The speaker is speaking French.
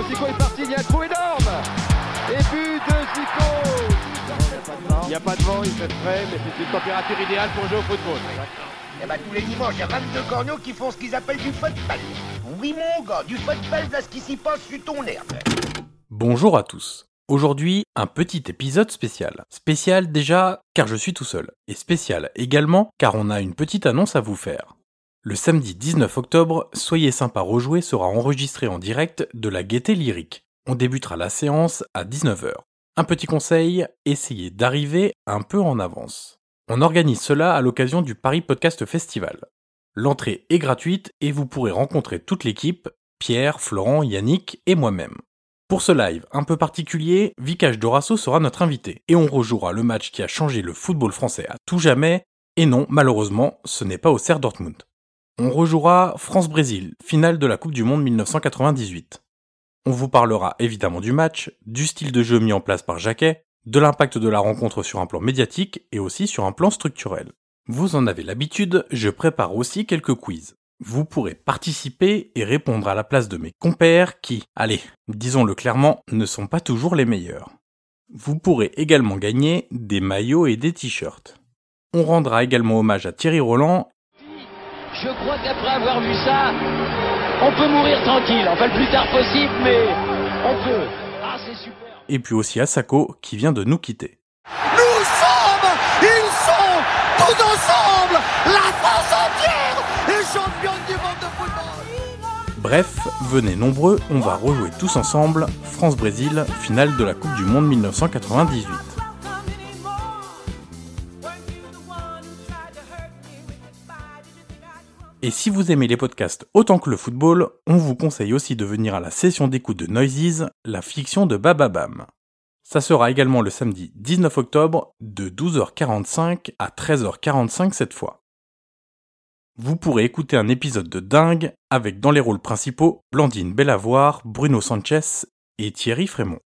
Zico, Zico est parti, il y a un trou énorme Et but de Zico Il n'y a pas de vent, il fait frais, mais c'est une température idéale pour jouer au football. Eh ben tous les dimanches, il y a 22 corneaux qui font ce qu'ils appellent du football. Oui mon gars, du football, c'est ce qui s'y passe sur ton herbe. Bonjour à tous. Aujourd'hui, un petit épisode spécial. Spécial déjà car je suis tout seul. Et spécial également car on a une petite annonce à vous faire. Le samedi 19 octobre, Soyez sympa rejouer sera enregistré en direct de la Gaieté Lyrique. On débutera la séance à 19h. Un petit conseil, essayez d'arriver un peu en avance. On organise cela à l'occasion du Paris Podcast Festival. L'entrée est gratuite et vous pourrez rencontrer toute l'équipe, Pierre, Florent, Yannick et moi-même. Pour ce live un peu particulier, Vicage Dorasso sera notre invité et on rejouera le match qui a changé le football français à tout jamais. Et non, malheureusement, ce n'est pas au Serre Dortmund. On rejouera France-Brésil, finale de la Coupe du Monde 1998. On vous parlera évidemment du match, du style de jeu mis en place par Jacquet, de l'impact de la rencontre sur un plan médiatique et aussi sur un plan structurel. Vous en avez l'habitude, je prépare aussi quelques quiz. Vous pourrez participer et répondre à la place de mes compères qui, allez, disons-le clairement, ne sont pas toujours les meilleurs. Vous pourrez également gagner des maillots et des t-shirts. On rendra également hommage à Thierry Roland. Je crois qu'après avoir vu ça, on peut mourir tranquille. Enfin, le plus tard possible, mais on peut. Ah, c'est super. Et puis aussi à Sako qui vient de nous quitter. Nous sommes, ils sont tous ensemble, la France entière est championne du monde de football. Bref, venez nombreux, on va rejouer tous ensemble France-Brésil, finale de la Coupe du Monde 1998. Et si vous aimez les podcasts autant que le football, on vous conseille aussi de venir à la session d'écoute de Noises, la fiction de Bababam. Ça sera également le samedi 19 octobre de 12h45 à 13h45 cette fois. Vous pourrez écouter un épisode de dingue avec dans les rôles principaux Blandine Bellavoir, Bruno Sanchez et Thierry Frémont.